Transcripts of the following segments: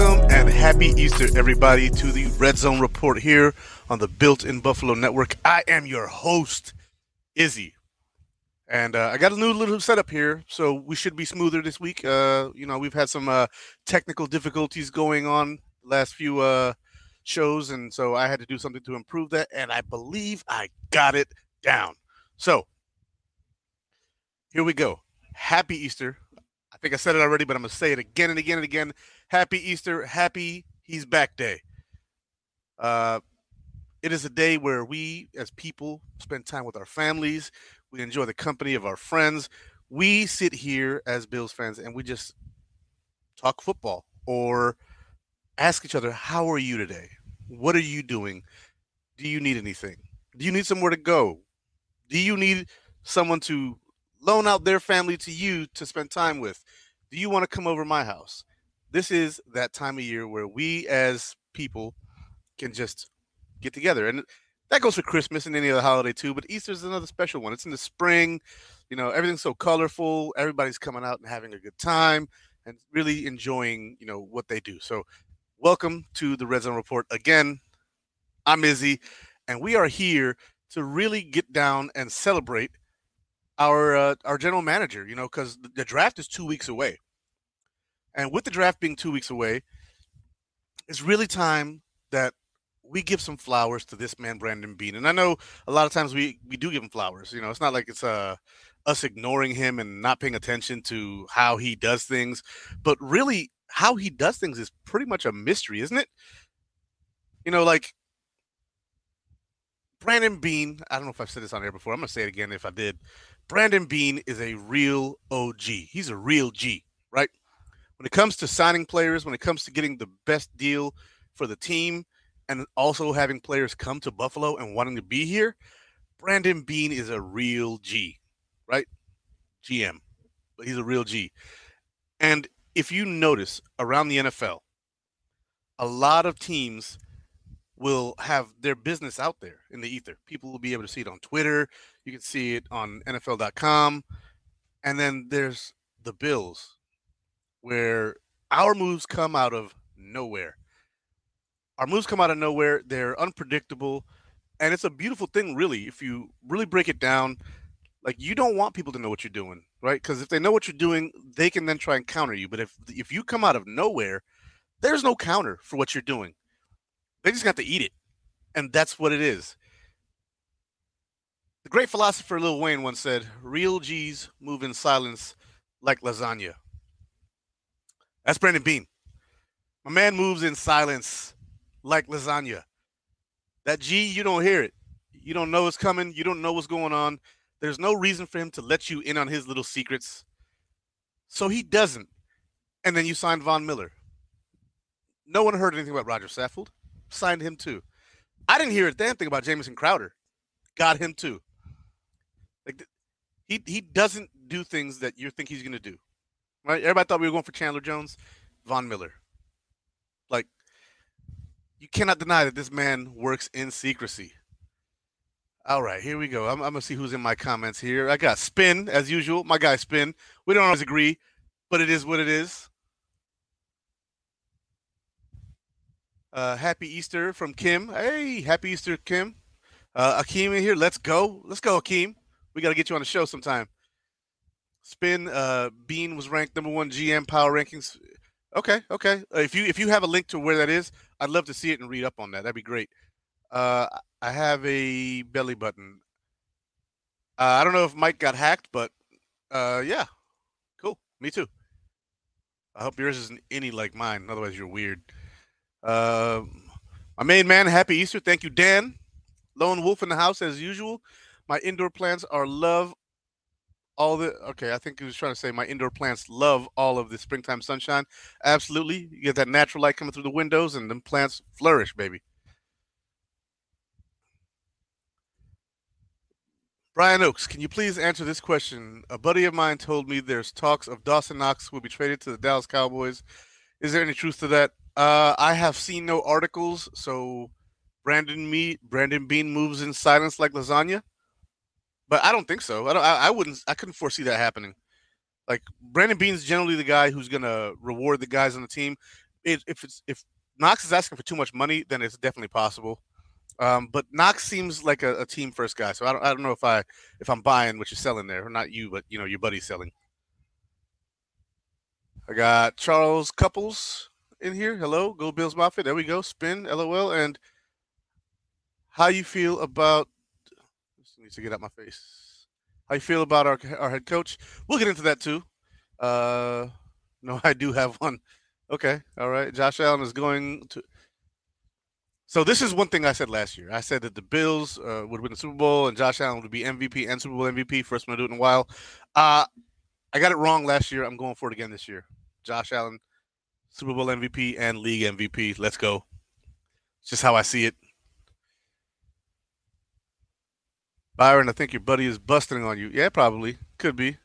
Welcome and happy Easter, everybody, to the Red Zone Report here on the Built in Buffalo Network. I am your host, Izzy. And uh, I got a new little setup here, so we should be smoother this week. Uh, you know, we've had some uh, technical difficulties going on last few uh, shows, and so I had to do something to improve that, and I believe I got it down. So here we go. Happy Easter. I think I said it already, but I'm going to say it again and again and again. Happy Easter. Happy He's Back Day. Uh, it is a day where we, as people, spend time with our families. We enjoy the company of our friends. We sit here as Bills fans and we just talk football or ask each other, How are you today? What are you doing? Do you need anything? Do you need somewhere to go? Do you need someone to loan out their family to you to spend time with? Do you want to come over my house? This is that time of year where we as people can just get together. And that goes for Christmas and any other holiday too, but Easter is another special one. It's in the spring, you know, everything's so colorful, everybody's coming out and having a good time and really enjoying, you know, what they do. So, welcome to the Red Zone Report again. I'm Izzy, and we are here to really get down and celebrate our uh, our general manager, you know, cuz the draft is 2 weeks away. And with the draft being 2 weeks away, it's really time that we give some flowers to this man Brandon Beane. And I know a lot of times we we do give him flowers. You know, it's not like it's uh us ignoring him and not paying attention to how he does things, but really how he does things is pretty much a mystery, isn't it? You know, like Brandon Beane, I don't know if I've said this on air before. I'm to say it again if I did. Brandon Beane is a real OG. He's a real G, right? When it comes to signing players, when it comes to getting the best deal for the team, and also having players come to Buffalo and wanting to be here, Brandon Beane is a real G, right? GM, but he's a real G. And if you notice around the NFL, a lot of teams will have their business out there in the ether. People will be able to see it on Twitter. You can see it on NFL.com. And then there's the Bills, where our moves come out of nowhere our moves come out of nowhere. They're unpredictable, and it's a beautiful thing, really. If you really break it down, like you don't want people to know what you're doing, right? Because if they know what you're doing, they can then try and counter you. But if if you come out of nowhere, there's no counter for what you're doing. They just got to eat it, and that's what it is. The great philosopher Lil Wayne once said, "Real G's move in silence like lasagna." That's Brandon Beane. My man moves in silence like lasagna. That G, you don't hear it. You don't know it's coming. You don't know what's going on. There's no reason for him to let you in on his little secrets. So he doesn't. And then you signed Von Miller. No one heard anything about Roger Saffold. Signed him too. I didn't hear a damn thing about Jamison Crowder. Got him too. Like he he doesn't do things that you think he's gonna do. Right? Everybody thought we were going for Chandler Jones, Von Miller. Like you cannot deny that this man works in secrecy. All right, here we go. I'm, I'm, gonna see who's in my comments here. I got Spin as usual. My guy Spin. We don't always agree, but it is what it is. Uh, happy Easter from Kim. Hey, happy Easter, Kim. Uh, Akeem in here. Let's go. Let's go, Akeem. We got to get you on the show sometime. Spin. Uh, Beane was ranked number one GM power rankings. Okay, okay. Uh, if you if you have a link to where that is, I'd love to see it and read up on that. That'd be great. Uh, I have a belly button. Uh, I don't know if Mike got hacked, but uh, yeah, cool. Me too. I hope yours isn't any like mine. Otherwise, you're weird. Uh, my main man, happy Easter. Thank you, Dan. Lone Wolf in the house as usual. My indoor plants are love all the okay i think he was trying to say my indoor plants love all of the springtime sunshine. Absolutely you get that natural light coming through the windows and them plants flourish baby. Brian oakes can you please answer this question? A buddy of mine told me there's talks of dawson knox will be traded to the dallas cowboys. Is there any truth to that? Uh, i have seen no articles so brandon me brandon Beane moves in silence like lasagna but I don't think so. I don't. I, I wouldn't. I couldn't foresee that happening. Like Brandon Beane's generally the guy who's gonna reward the guys on the team. it, if it's if Knox is asking for too much money, then it's definitely possible. Um, but Knox seems like a, a, team first guy, so I don't, I don't know if I if I'm buying what you're selling there, or not you, but you know your buddy's selling. I got Charles Couples in here. Hello, Go Bills Mafia. There we go. Spin, LOL, and how you feel about? Needs to get out my face. How you feel about our our head coach? We'll get into that too. Uh, no, I do have one. Okay, all right. Josh Allen is going to so this is one thing I said last year. I said that the Bills uh, would win the Super Bowl and Josh Allen would be MVP and Super Bowl MVP. First one to do it in a while. Uh, I got it wrong last year. I'm going for it again this year. Josh Allen, Super Bowl MVP and league MVP. Let's go. It's just how I see it. Byron, I think your buddy is busting on you. Yeah, probably. Could be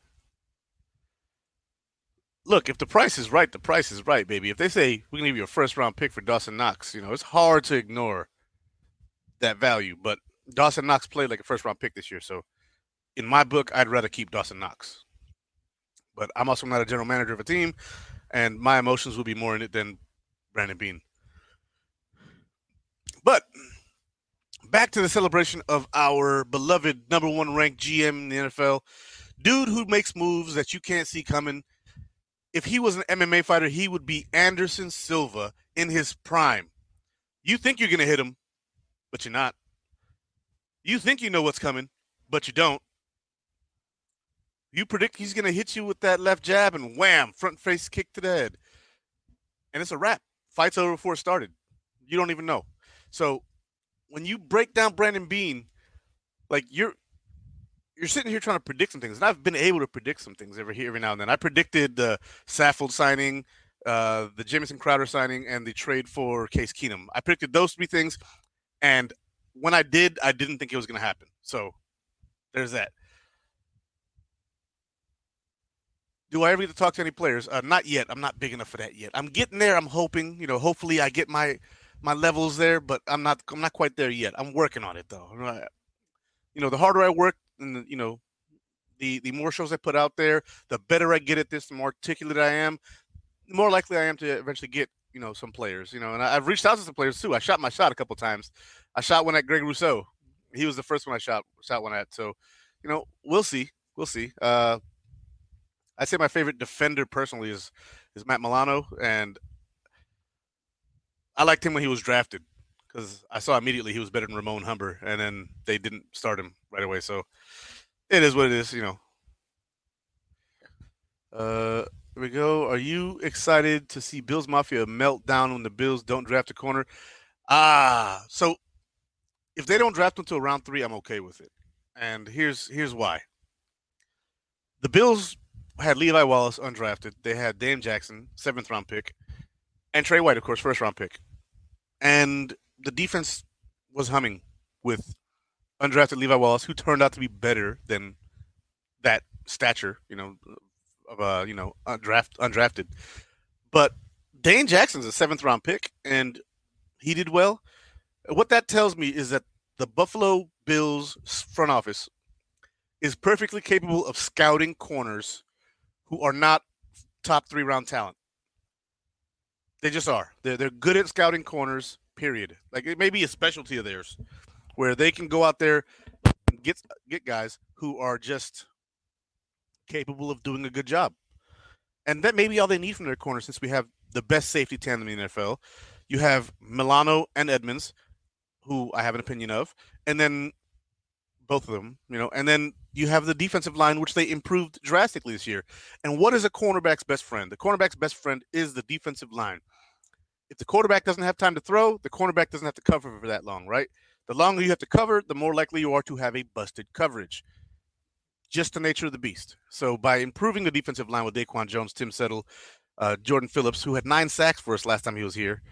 look, if the price is right, the price is right, baby. If they say we can give you a first round pick for Dawson Knox, you know, it's hard to ignore that value. But Dawson Knox played like a first round pick this year. So in my book, I'd rather keep Dawson Knox. But I'm also not a general manager of a team, and my emotions will be more in it than Brandon Beane. But back to the celebration of our beloved number one ranked GM in the NFL. Dude who makes moves that you can't see coming if he was an MMA fighter, he would be Anderson Silva in his prime. You think you're going to hit him, but you're not. You think you know what's coming, but you don't. You predict he's going to hit you with that left jab and wham, front face kick to the head. And it's a wrap. Fight's over before it started. You don't even know. So when you break down Brandon Beane, like you're you're sitting here trying to predict some things, and I've been able to predict some things every every now and then. I predicted the Saffold signing, uh, the Jamison Crowder signing, and the trade for Case Keenum. I predicted those three things, and when I did, I didn't think it was going to happen. So there's that. Do I ever get to talk to any players? Uh, not yet. I'm not big enough for that yet. I'm getting there. I'm hoping. You know, hopefully I get my my levels there, but I'm not. I'm not quite there yet. I'm working on it though. You know, the harder I work, and the, you know, the the more shows I put out there, the better I get at this, the more articulate I am, the more likely I am to eventually get you know some players. You know, and I, have reached out to some players too. I shot my shot a couple times. I shot one at Greg Rousseau. He was the first one I shot shot one at. So, you know, we'll see. We'll see. Uh, I say my favorite defender personally is is Matt Milano, and I liked him when he was drafted because I saw immediately he was better than Ramon Humber, and then they didn't start him right away. So it is what it is, you know. Uh, here we go. Are you excited to see Bills Mafia melt down when the Bills don't draft a corner? Ah, so if they don't draft until round three, I'm okay with it. And here's here's why. The Bills had Levi Wallace undrafted. They had Dane Jackson, seventh round pick, and Trey White, of course, first round pick. And the defense was humming with undrafted Levi Wallace, who turned out to be better than that stature, you know, of uh, you know, undraft undrafted. But Dane Jackson's a seventh round pick, and he did well. What that tells me is that the Buffalo Bills front office is perfectly capable of scouting corners who are not top three round talent. They just are. They're they're good at scouting corners Period. Like it may be a specialty of theirs, where they can go out there and get get guys who are just capable of doing a good job, and that may be all they need from their corner. Since we have the best safety tandem in the NFL, you have Milano and Edmunds, who I have an opinion of, and then both of them, you know, and then you have the defensive line, which they improved drastically this year. And what is a cornerback's best friend? The cornerback's best friend is the defensive line if the quarterback doesn't have time to throw, the cornerback doesn't have to cover for that long, right? The longer you have to cover, the more likely you are to have a busted coverage. Just the nature of the beast. So by improving the defensive line with Daquan Jones, Tim Settle, uh, Jordan Phillips, who had nine sacks for us last time he was here,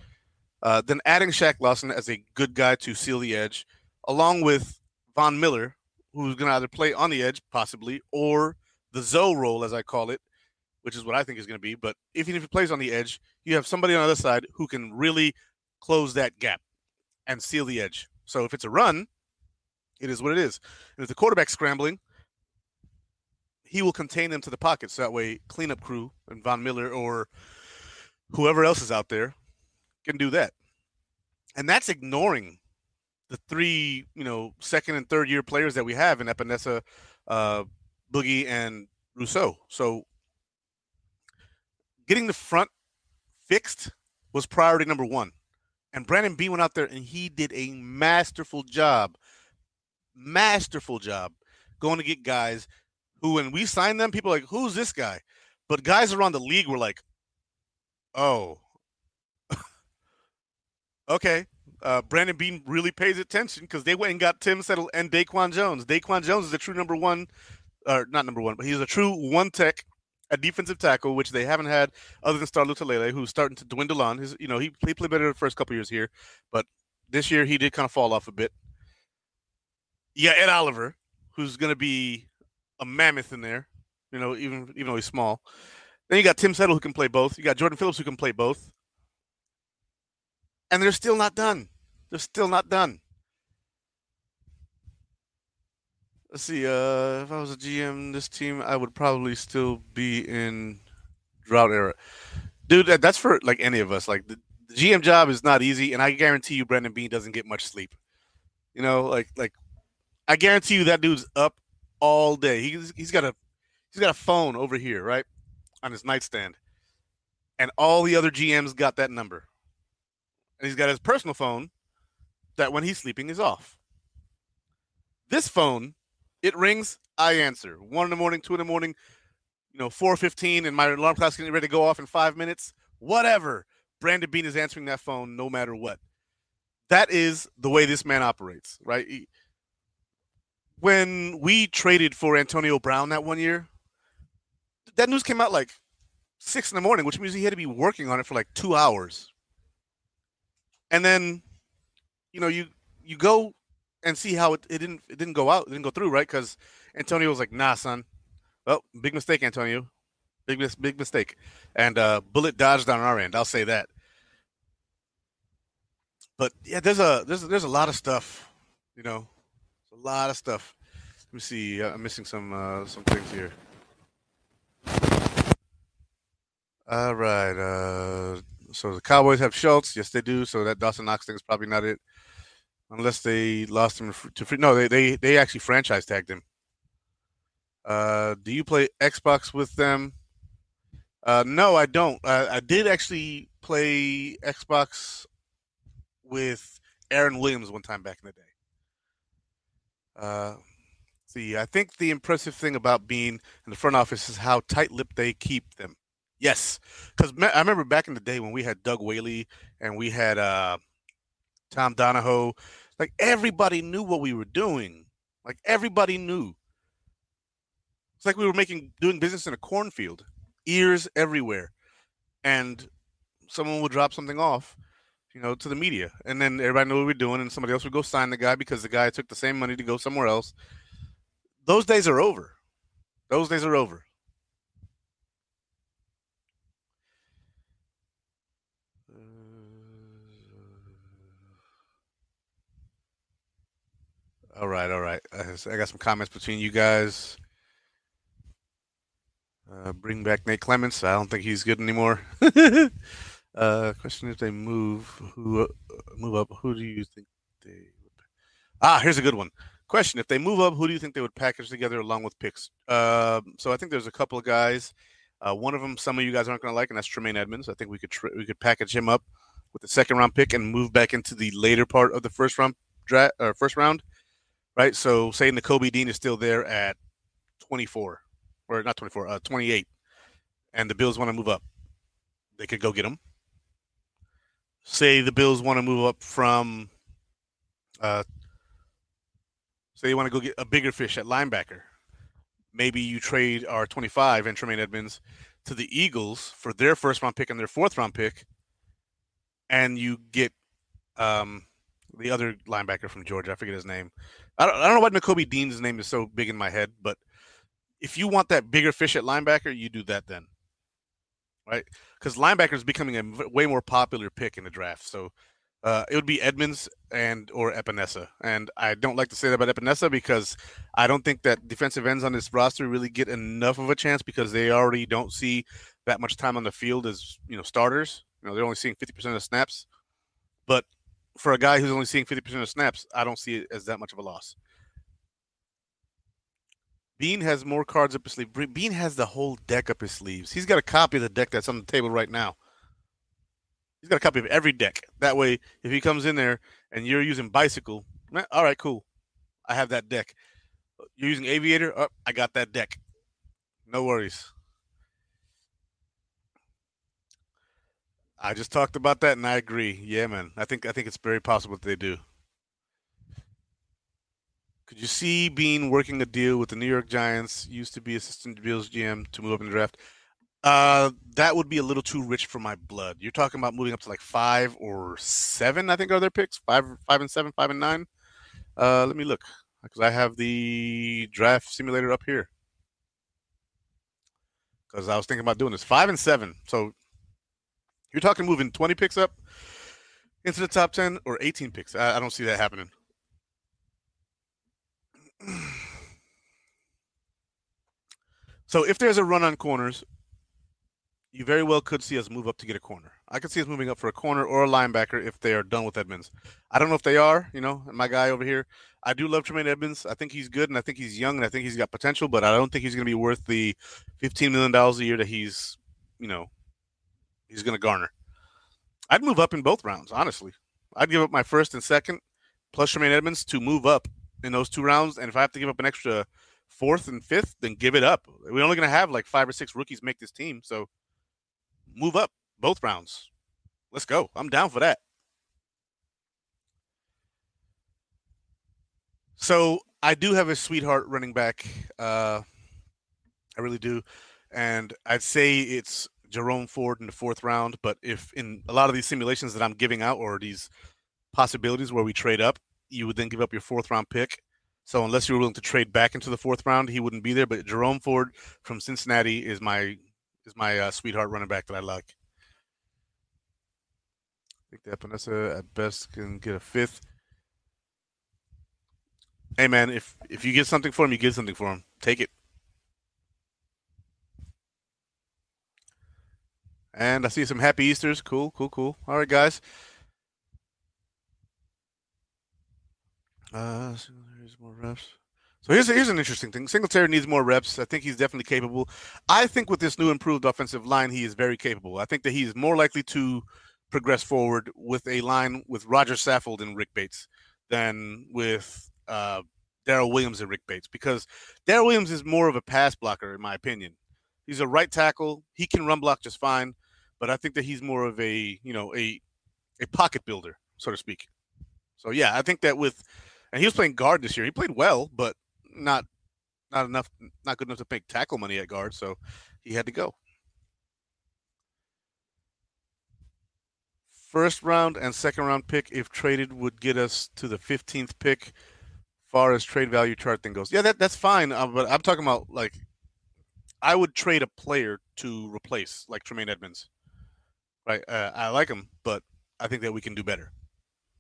uh, then adding Shaq Lawson as a good guy to seal the edge, along with Von Miller, who's going to either play on the edge, possibly, or the Zoe role, as I call it, which is what I think is going to be. But even if he plays on the edge, you have somebody on the other side who can really close that gap and seal the edge. So if it's a run, it is what it is. And if the quarterback's scrambling, he will contain them to the pocket. So that way, cleanup crew and Von Miller or whoever else is out there can do that. And that's ignoring the three, you know, second and third year players that we have in Epenesa, uh, Boogie, and Rousseau. So getting the front fixed was priority number one. And Brandon Beane went out there and he did a masterful job, masterful job going to get guys who, when we signed them, people like, who's this guy? But guys around the league were like, oh, okay. Uh, Brandon Beane really pays attention because they went and got Tim Settle and Daquan Jones. Daquan Jones is a true number one, or not number one, but he's a true one tech defensive tackle, which they haven't had other than Star Lotulelei, who's starting to dwindle on. His, you know, he, he played better the first couple years here, but this year he did kind of fall off a bit. Yeah, Ed Oliver, who's going to be a mammoth in there, you know, even even though he's small. Then you got Tim Settle who can play both. You got Jordan Phillips who can play both. And they're still not done. They're still not done. Let's see. Uh, if I was a GM this team, I would probably still be in drought era. Dude, that, that's for like any of us. Like the, the GM job is not easy, and I guarantee you, Brandon Beane doesn't get much sleep. You know, like like I guarantee you that dude's up all day. He's he's got a he's got a phone over here, right, on his nightstand, and all the other GMs got that number, and he's got his personal phone that when he's sleeping is off. This phone it rings, I answer. One in the morning, two in the morning, you know, four fifteen, and my alarm clock's getting ready to go off in five minutes. Whatever. Brandon Beane is answering that phone no matter what. That is the way this man operates, right? When we traded for Antonio Brown that one year, that news came out like six in the morning, which means he had to be working on it for like two hours. And then, you know, you you go and see how it, it didn't it didn't go out, it didn't go through, right? Because Antonio was like, "Nah, son. Well, big mistake, Antonio. Big big mistake." And uh, bullet dodged on our end. I'll say that. But yeah, there's a there's there's a lot of stuff, you know, a lot of stuff. Let me see. I'm missing some uh, some things here. All right. Uh, so the Cowboys have Schultz. Yes, they do. So that Dawson Knox thing is probably not it unless they lost him to free. No, they they they actually franchise tagged him. Uh, do you play Xbox with them? Uh, no, I don't. I, I did actually play Xbox with Aaron Williams one time back in the day. Uh, see, I think the impressive thing about being in the front office is how tight-lipped they keep them. Yes, because I remember back in the day when we had Doug Whaley and we had uh, Tom Donahoe like everybody knew what we were doing. Like everybody knew. It's like we were making doing business in a cornfield, ears everywhere, and someone would drop something off, you know, to the media, and then everybody knew what we were doing, and somebody else would go sign the guy because the guy took the same money to go somewhere else. Those days are over. Those days are over. All right, all right. I got some comments between you guys. Uh, bring back Nate Clements. I don't think he's good anymore. uh, question: If they move, who uh, move up? Who do you think they? Would... Ah, here's a good one. Question: If they move up, who do you think they would package together along with picks? Uh, so I think there's a couple of guys. Uh, one of them, some of you guys aren't going to like, and that's Tremaine Edmunds. I think we could tr- we could package him up with the second round pick and move back into the later part of the first round draft or first round right? So say Nakobe Dean is still there at 24 or not 24, uh, 28, and the Bills want to move up, they could go get him. Say the Bills want to move up from, uh, say they want to go get a bigger fish at linebacker. Maybe you trade our 25 and Tremaine Edmunds to the Eagles for their first round pick and their fourth round pick, and you get um, the other linebacker from Georgia. I forget his name. I don't, I don't know why Nakobe Dean's name is so big in my head, but if you want that bigger fish at linebacker, you do that then, right? Because linebacker is becoming a way more popular pick in the draft. So uh, it would be Edmunds and or Epenesa, and I don't like to say that about Epenesa because I don't think that defensive ends on this roster really get enough of a chance because they already don't see that much time on the field as you know starters. You know, they're only seeing 50% of the snaps. But for a guy who's only seeing 50% of snaps, I don't see it as that much of a loss. Beane has more cards up his sleeve. Beane has the whole deck up his sleeves. He's got a copy of the deck that's on the table right now. He's got a copy of every deck. That way, if he comes in there and you're using bicycle, all right, cool. I have that deck. You're using aviator, oh, I got that deck. No worries. I just talked about that and I agree. Yeah, man. I think I think it's very possible that they do. Could you see Beane working a deal with the New York Giants, used to be assistant Bills GM, to move up in the draft? Uh, that would be a little too rich for my blood. You're talking about moving up to like five or seven, I think are their picks. Five, five and seven, five and nine. Uh, let me look because I have the draft simulator up here. Because I was thinking about doing this five and seven. So you're talking moving 20 picks up into the top 10 or 18 picks. I, I don't see that happening. So if there's a run on corners, you very well could see us move up to get a corner. I could see us moving up for a corner or a linebacker if they are done with Edmunds. I don't know if they are, you know, my guy over here. I do love Tremaine Edmunds. I think he's good and I think he's young and I think he's got potential, but I don't think he's going to be worth the $15 million a year that he's, you know, he's going to garner. I'd move up in both rounds, honestly. I'd give up my first and second plus Tremaine Edmunds to move up in those two rounds. And if I have to give up an extra fourth and fifth, then give it up. We're only going to have like five or six rookies make this team. So move up both rounds. Let's go. I'm down for that. So I do have a sweetheart running back. Uh, I really do. And I'd say it's Jerome Ford in the fourth round. But if in a lot of these simulations that I'm giving out or these possibilities where we trade up, you would then give up your fourth round pick. So unless you were willing to trade back into the fourth round, he wouldn't be there. But Jerome Ford from Cincinnati is my is my uh, sweetheart running back that I like. I think that Epenesa at best can get a fifth. Hey man, if if you get something for him, you get something for him. Take it. And I see some happy Easters. Cool, cool, cool. All right, guys. Uh, here's more reps. So here's here's an interesting thing. Singletary needs more reps. I think he's definitely capable. I think with this new improved offensive line, he is very capable. I think that he's more likely to progress forward with a line with Roger Saffold and Rick Bates than with uh, Daryl Williams and Rick Bates because Daryl Williams is more of a pass blocker, in my opinion. He's a right tackle. He can run block just fine, but I think that he's more of a you know a a pocket builder, so to speak. So yeah, I think that with and he was playing guard this year. He played well, but not not enough, not good enough to make tackle money at guard. So he had to go. First round and second round pick, if traded, would get us to the 15th pick. Far as trade value chart thing goes, yeah, that that's fine. Uh, but I'm talking about like, I would trade a player to replace like Tremaine Edmunds. Right, uh, I like him, but I think that we can do better.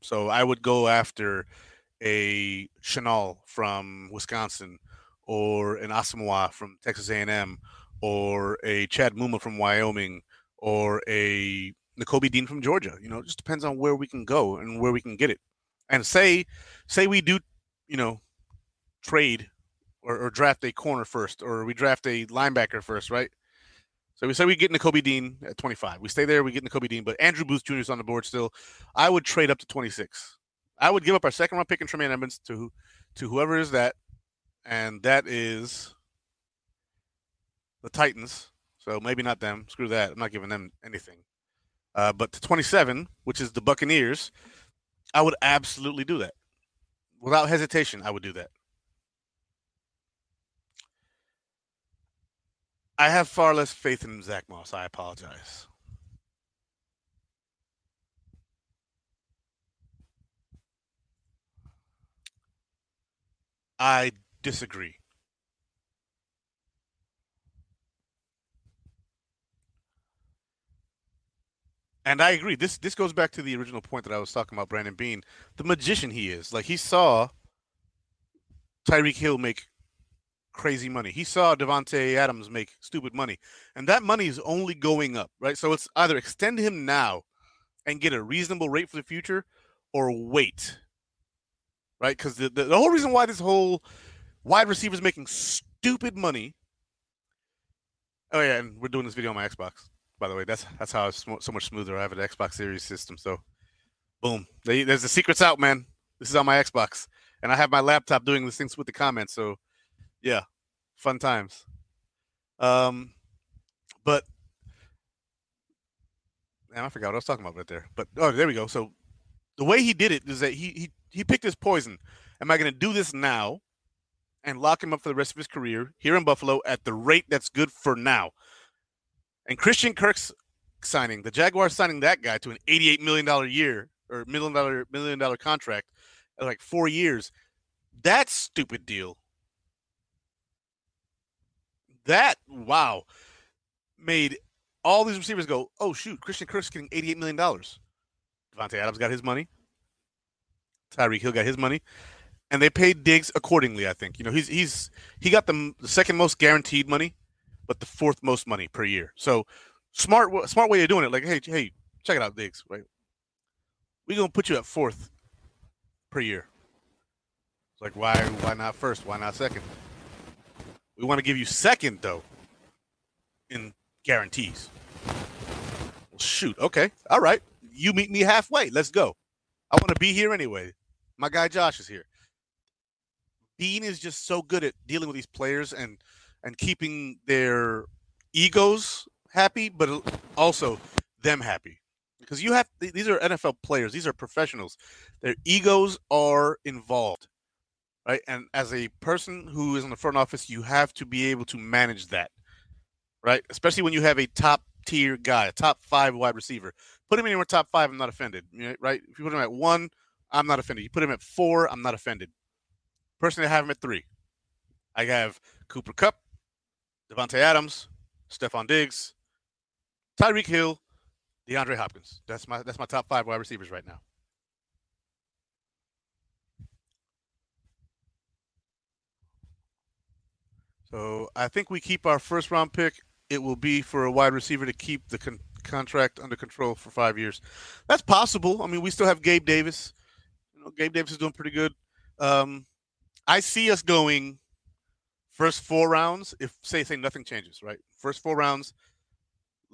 So I would go after a Chenal from Wisconsin or an Asamoah from Texas A&M or a Chad Muma from Wyoming or a Nakobe Dean from Georgia. You know, it just depends on where we can go and where we can get it. And say, say we do, you know, trade or, or draft a corner first, or we draft a linebacker first, right? So we say we get into Kobe Dean at 25. We stay there, we get into Kobe Dean, but Andrew Booth Jr. is on the board still. I would trade up to 26. I would give up our second round pick in Tremaine Edmunds to to whoever is that, and that is the Titans. So maybe not them. Screw that. I'm not giving them anything. Uh, but to 27, which is the Buccaneers, I would absolutely do that. Without hesitation, I would do that. I have far less faith in Zach Moss. I apologize. I disagree. And I agree. This this goes back to the original point that I was talking about Brandon Beane, the magician he is. Like he saw Tyreek Hill make crazy money. He saw Davante Adams make stupid money, and that money is only going up, right? So it's either extend him now and get a reasonable rate for the future, or wait, right? Because the, the, the whole reason why this whole wide receiver is making stupid money. Oh yeah, and we're doing this video on my Xbox. By the way, that's that's how it's so much smoother. I have an Xbox Series system, so boom, there's the secrets out, man. This is on my Xbox, and I have my laptop doing these things with the comments. So yeah, fun times. Um, but man, I forgot what I was talking about right there. But oh, there we go. So the way he did it is that he he he picked his poison. Am I going to do this now and lock him up for the rest of his career here in Buffalo at the rate that's good for now? And Christian Kirk's signing, the Jaguars signing that guy to an $88 million year or million dollar million dollar contract, like four years. That stupid deal that wow made all these receivers go, oh shoot, Christian Kirk's getting $88 million. Davante Adams got his money. Tyreek Hill got his money. And they paid Diggs accordingly, I think. You know, he's he's he got the, the second most guaranteed money, but the fourth most money per year. So smart smart way of doing it. Like, hey, hey, check it out, Diggs, right? We're gonna put you at fourth per year. It's like why why not first? Why not second? We want to give you second though in guarantees. Well, shoot. Okay. All right. You meet me halfway. Let's go. I want to be here anyway. My guy Josh is here. Beane is just so good at dealing with these players and and keeping their egos happy, but also them happy. Because you have these are NFL players, these are professionals. Their egos are involved right? And as a person who is in the front office, you have to be able to manage that, right? Especially when you have a top tier guy, a top five wide receiver. Put him your top five, I'm not offended, right? If you put him at one, I'm not offended. You put him at four, I'm not offended. Personally, I have him at three. I have Cooper Kupp, Davante Adams, Stefon Diggs, Tyreek Hill, DeAndre Hopkins. That's my that's my top five wide receivers right now. So I think we keep our first round pick. It will be for a wide receiver to keep the con- contract under control for five years. That's possible. I mean, we still have Gabe Davis. You know, Gabe Davis is doing pretty good. Um, I see us going first four rounds. If say say nothing changes, right? First four rounds,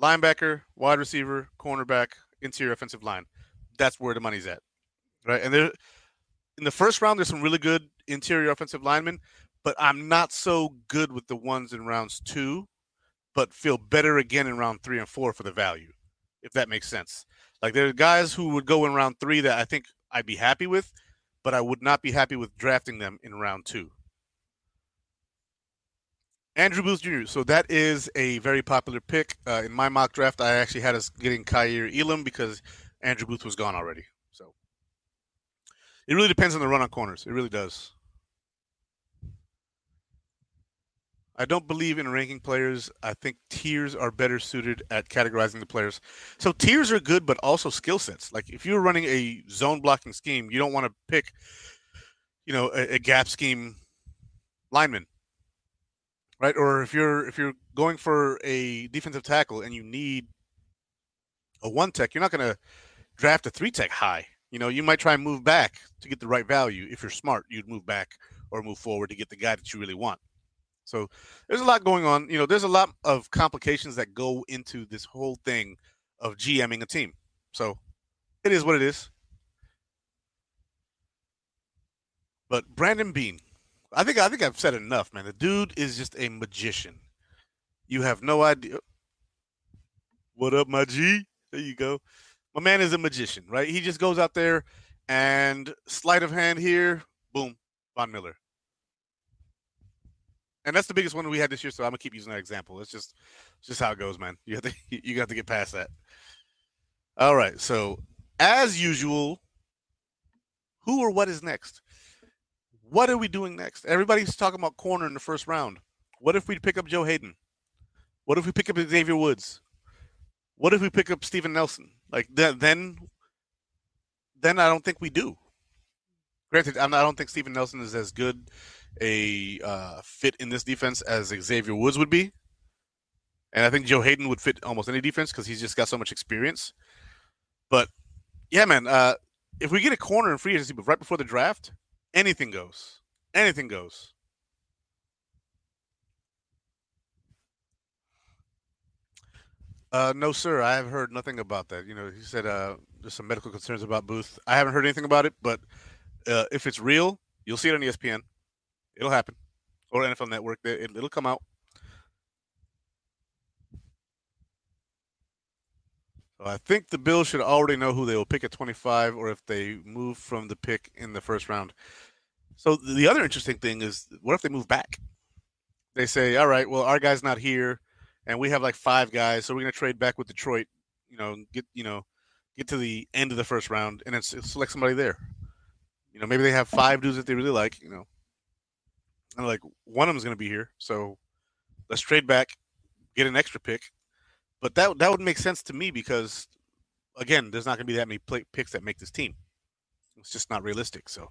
linebacker, wide receiver, cornerback, interior offensive line. That's where the money's at, right? And there, in the first round, there's some really good interior offensive linemen but I'm not so good with the ones in rounds two, but feel better again in round three and four for the value, if that makes sense. Like there are guys who would go in round three that I think I'd be happy with, but I would not be happy with drafting them in round two. Andrew Booth Jr. So that is a very popular pick. Uh, in my mock draft, I actually had us getting Kaiir Elam because Andrew Booth was gone already. So it really depends on the run on corners. It really does. I don't believe in ranking players. I think tiers are better suited at categorizing the players. So tiers are good, but also skill sets. Like if you're running a zone blocking scheme, you don't want to pick, you know, a, a gap scheme lineman, right? Or if you're if you're going for a defensive tackle and you need a one tech, you're not going to draft a three tech high. You know, you might try and move back to get the right value. If you're smart, you'd move back or move forward to get the guy that you really want. So there's a lot going on. You know, there's a lot of complications that go into this whole thing of GMing a team. So it is what it is. But Brandon Beane, I think I think I've said enough, man. The dude is just a magician. You have no idea. What up, my G? There you go. My man is a magician, right? He just goes out there and sleight of hand here, boom, Von Miller and that's the biggest one we had this year. So I'm gonna keep using that example. It's just, it's just how it goes, man. You have to, you got to get past that. All right. So as usual, who or what is next? What are we doing next? Everybody's talking about corner in the first round. What if we pick up Joe Haden? What if we pick up Xavier Woods? What if we pick up Steven Nelson? Like then, then, then I don't think we do. Granted, I don't think Steven Nelson is as good a uh, fit in this defense as Xavier Woods would be. And I think Joe Haden would fit almost any defense because he's just got so much experience. But yeah, man, uh, if we get a corner in free agency, but right before the draft, anything goes. Anything goes. Uh, no, sir. I have heard nothing about that. You know, he said uh, there's some medical concerns about Booth. I haven't heard anything about it, but uh, if it's real, you'll see it on ESPN. It'll happen, or NFL Network. It, it'll come out. I think the Bills should already know who they will pick at 25, or if they move from the pick in the first round. So the other interesting thing is, what if they move back? They say, "All right, well, our guy's not here." and we have like five guys, so we're gonna trade back with Detroit. You know, get you know, get to the end of the first round and then select somebody there. You know, maybe they have five dudes that they really like. You know, and like one of them's gonna be here, so let's trade back, get an extra pick. But that that would make sense to me because, again, there's not gonna be that many play, picks that make this team. It's just not realistic. So,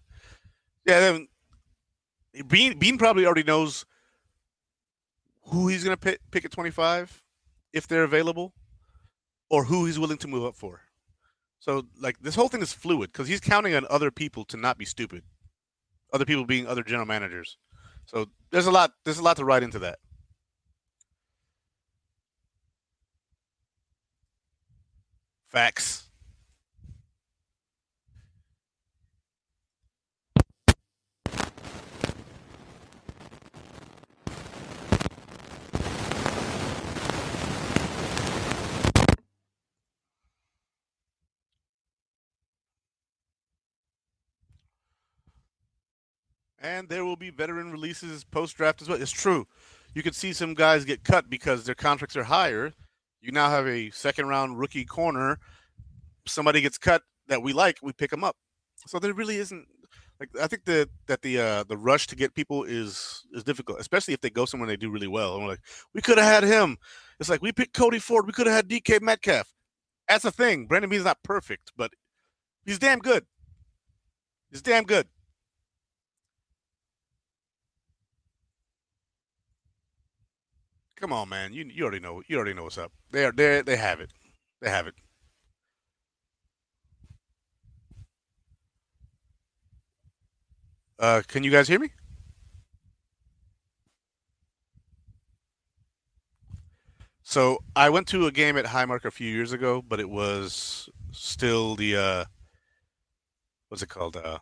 yeah, then Bean Beane probably already knows who he's going to pick, pick at 25 if they're available or who he's willing to move up for. So like this whole thing is fluid because he's counting on other people to not be stupid. Other people being other general managers. So there's a lot there's a lot to write into that. Facts. And there will be veteran releases post draft as well. It's true. You could see some guys get cut because their contracts are higher. You now have a second round rookie corner. Somebody gets cut that we like, we pick them up. So there really isn't like I think that that the uh, the rush to get people is is difficult, especially if they go somewhere they do really well. And we're like, we could have had him. It's like we picked Cody Ford. We could have had DK Metcalf. That's the thing. Brandon Beane's not perfect, but he's damn good. He's damn good. Come on, man. You you already know. You already know what's up. They are they they have it. They have it. Uh, can you guys hear me? So I went to a game at Highmark a few years ago, but it was still the uh, what's it called? Uh,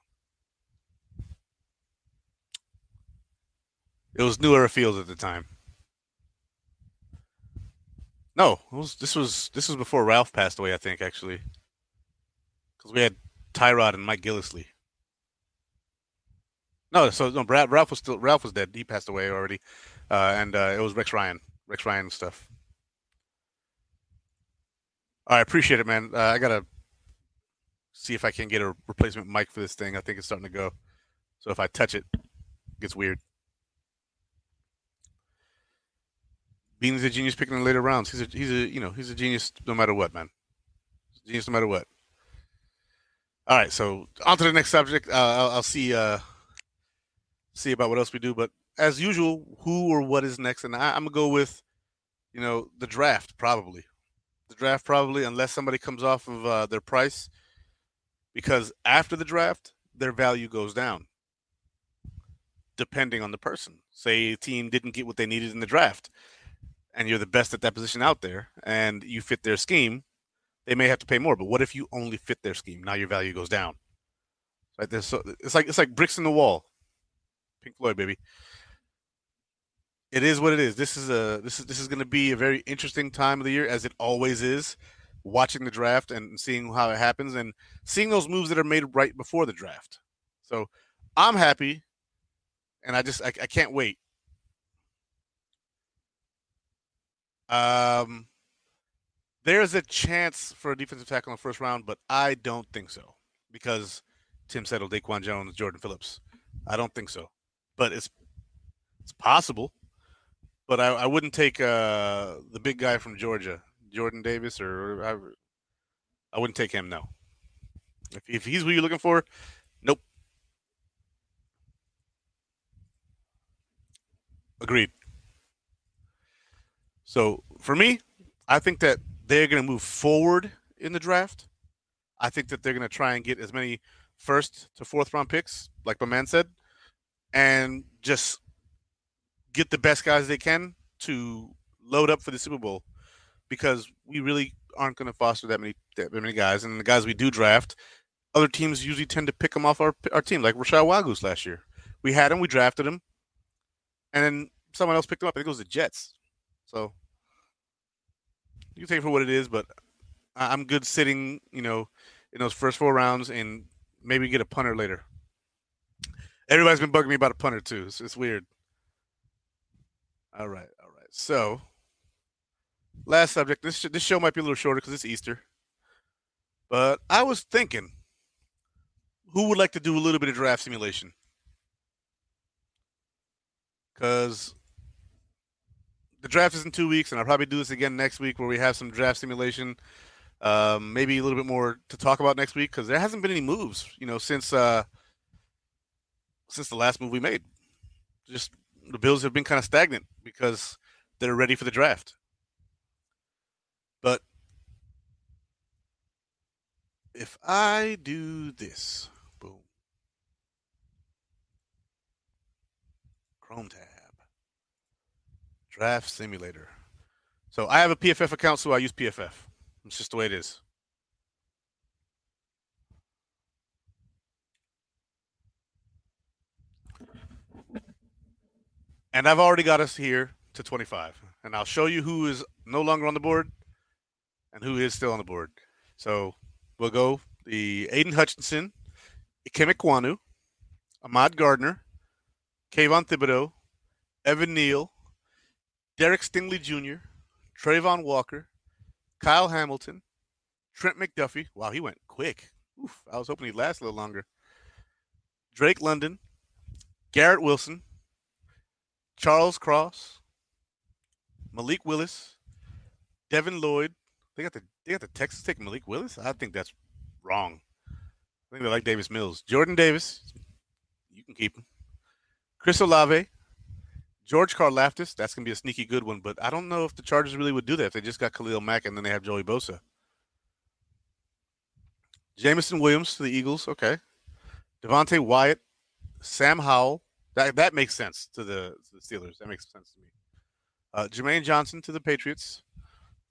it was New Era Fields at the time. No, was, this was this was before Ralph passed away. I think actually, because we had Tyrod and Mike Gillislee. No, so no, Brad, Ralph was still Ralph was dead. He passed away already, uh, and uh, it was Rex Ryan, Rex Ryan stuff. I appreciate it, man. Uh, I gotta see if I can get a replacement mic for this thing. I think it's starting to go. So if I touch it, it gets weird. Beane's a genius picking in later rounds. He's a he's a you know he's a genius no matter what, man. Genius no matter what. All right, so on to the next subject. Uh, I'll, I'll, see uh, see about what else we do, but as usual, who or what is next? And I, I'm gonna go with you know the draft probably, the draft probably unless somebody comes off of uh, their price, because after the draft their value goes down depending on the person. Say a team didn't get what they needed in the draft and you're the best at that position out there and you fit their scheme, they may have to pay more. But what if you only fit their scheme? Now your value goes down. This, so it's like it's like bricks in the wall. Pink Floyd, baby. It is what it is. This is a this is this is going to be a very interesting time of the year, as it always is. Watching the draft and seeing how it happens, and seeing those moves that are made right before the draft. So I'm happy, and I just I, I can't wait Um, there's a chance for a defensive tackle in the first round, but I don't think so because Tim Settle, Daquan Jones, Jordan Phillips. I don't think so, but it's it's possible. But I, I wouldn't take uh, the big guy from Georgia, Jordan Davis, or I, I wouldn't take him. No, if, if he's what you're looking for, nope. Agreed. So for me, I think that they're going to move forward in the draft. I think that they're going to try and get as many first to fourth round picks, like my man said, and just get the best guys they can to load up for the Super Bowl because we really aren't going to foster that many that many guys, and the guys we do draft, other teams usually tend to pick them off our our team, like Rachad Wildgoose last year. We had him, we drafted him, and then someone else picked him up. I think it was the Jets. So you can take it for what it is, but I'm good sitting, you know, in those first four rounds and maybe get a punter later. Everybody's been bugging me about a punter too. It's, it's weird. All right, all right. So, last subject. This this show might be a little shorter because it's Easter, but I was thinking, who would like to do a little bit of draft simulation? Because the draft is in two weeks, and I'll probably do this again next week where we have some draft simulation. Um, maybe a little bit more to talk about next week because there hasn't been any moves, you know, since uh, since the last move we made. Just the Bills have been kind of stagnant because they're ready for the draft. But if I do this, boom, Chrome tab, draft simulator. So I have a PFF account, so I use PFF. It's just the way it is. And I've already got us here to 25. And I'll show you who is no longer on the board and who is still on the board. So we'll go the Aidan Hutchinson, Ikem Ekwonu, Ahmad Gardner, Kayvon Thibodeaux, Evan Neal, Derek Stingley Jr., Travon Walker, Kyle Hamilton, Trent McDuffie. Wow, he went quick. Oof, I was hoping he'd last a little longer. Drake London, Garrett Wilson, Charles Cross, Malik Willis, Devin Lloyd. They got the they got the Texas take Malik Willis. I think that's wrong. I think they like Davis Mills. Jordan Davis, you can keep him. Chris Olave, George Karlaftis, that's gonna be a sneaky good one, but I don't know if the Chargers really would do that if they just got Khalil Mack and then they have Joey Bosa. Jameson Williams to the Eagles, okay. Devonte Wyatt, Sam Howell, that that makes sense to the, to the Steelers. That makes sense to me. Uh, Jermaine Johnson to the Patriots,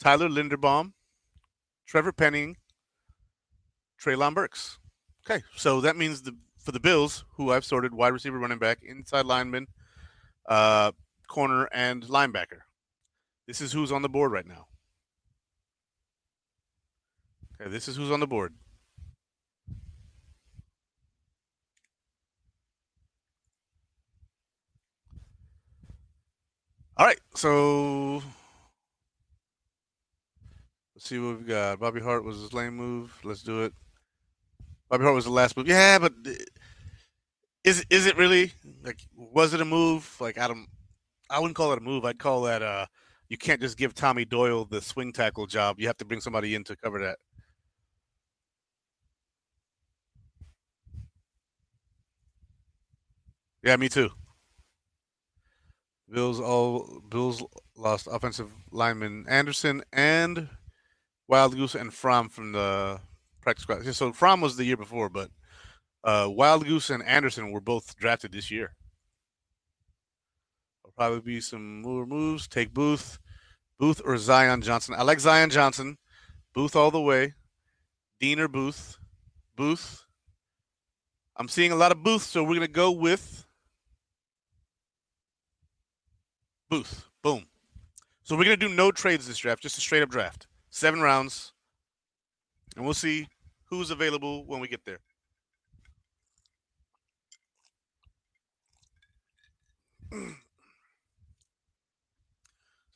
Tyler Linderbaum, Trevor Penning, Treylon Burks. Okay, so that means the for the Bills, who I've sorted wide receiver, running back, inside lineman, uh, corner, and linebacker. This is who's on the board right now. Okay, this is who's on the board. All right, so let's see what we've got. Bobby Hart was his lame move. Let's do it. Bobby Hart was the last move. Yeah, but is is it really like was it a move? Like Adam? I wouldn't call it a move. I'd call that uh, you can't just give Tommy Doyle the swing tackle job. You have to bring somebody in to cover that. Yeah, me too. Bills all Bills lost offensive lineman Anderson and Wildgoose and Fromm from the practice squad. So Fromm was the year before, but uh, Wildgoose and Anderson were both drafted this year. There'll probably be some more moves. Take Booth, Booth or Zion Johnson. I like Zion Johnson. Booth all the way. Dean or Booth. Booth. I'm seeing a lot of Booth, so we're gonna go with Booth. Boom. So we're gonna do no trades this draft, just a straight up draft. Seven rounds. And we'll see who's available when we get there.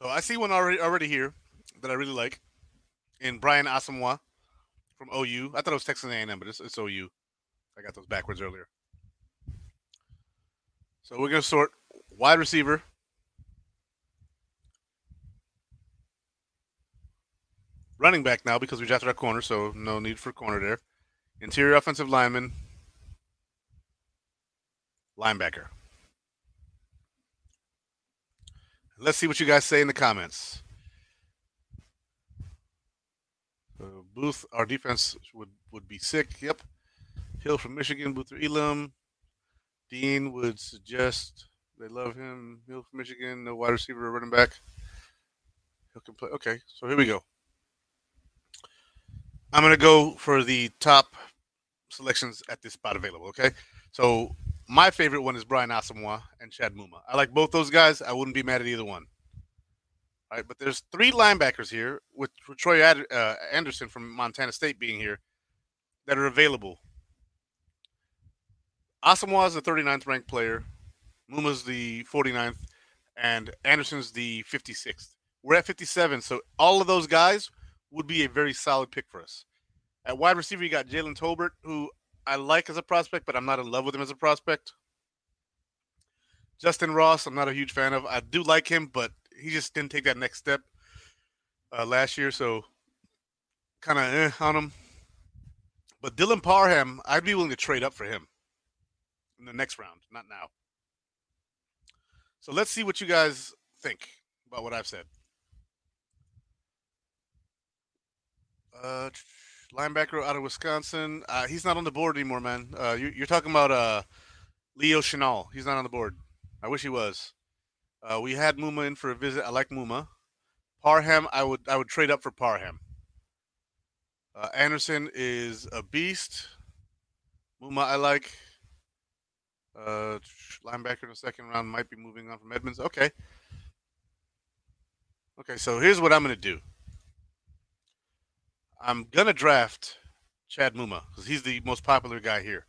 So I see one already already here that I really like in Brian Asamoah from OU. I thought it was Texas A&M, but it's, it's OU. I got those backwards earlier. So we're gonna sort wide receiver, running back now because we drafted our corner, so no need for corner there. Interior offensive lineman, linebacker. Let's see what you guys say in the comments. So Booth, our defense would would be sick. Yep. Hill from Michigan, Booth or Elam. Dean would suggest they love him. Hill from Michigan, no wide receiver or running back. He'll play. Okay, so here we go. I'm gonna go for the top selections at this spot available. Okay, so my favorite one is Brian Asamoah and Chad Muma. I like both those guys. I wouldn't be mad at either one. All right, but there's three linebackers here with, Troy Ad, uh, Andersen from Montana State being here that are available. Asamoah is the 39th ranked player. Muma's the 49th, and Andersen's the 56th. We're at 57, so all of those guys would be a very solid pick for us. At wide receiver, you got Jalen Tolbert, who I like as a prospect, but I'm not in love with him as a prospect. Justyn Ross, I'm not a huge fan of. I do like him, but he just didn't take that next step uh, last year, so kind of eh on him. But Dylan Parham, I'd be willing to trade up for him in the next round, not now. So let's see what you guys think about what I've said. Uh, linebacker out of Wisconsin. Uh, he's not on the board anymore, man. Uh, you, are talking about uh, Leo Chenal. He's not on the board. I wish he was. Uh, we had Muma in for a visit. I like Muma. Parham, I would I would trade up for Parham. Uh, Andersen is a beast. Muma, I like. Uh, linebacker in the second round might be moving on from Edmunds. Okay. Okay, so here's what I'm going to do. I'm gonna draft Chad Muma because he's the most popular guy here.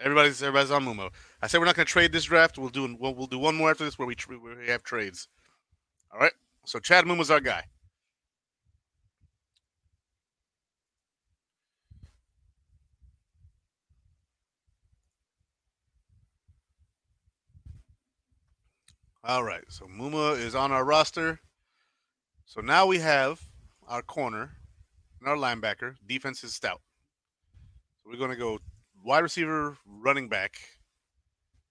Everybody's everybody's on Muma. I said we're not gonna trade this draft. We'll do we'll, we'll do one more after this where we where we have trades. All right. So Chad Muma's our guy. All right. So Muma is on our roster. So now we have our corner and our linebacker. Defense is stout. So we're going to go wide receiver, running back.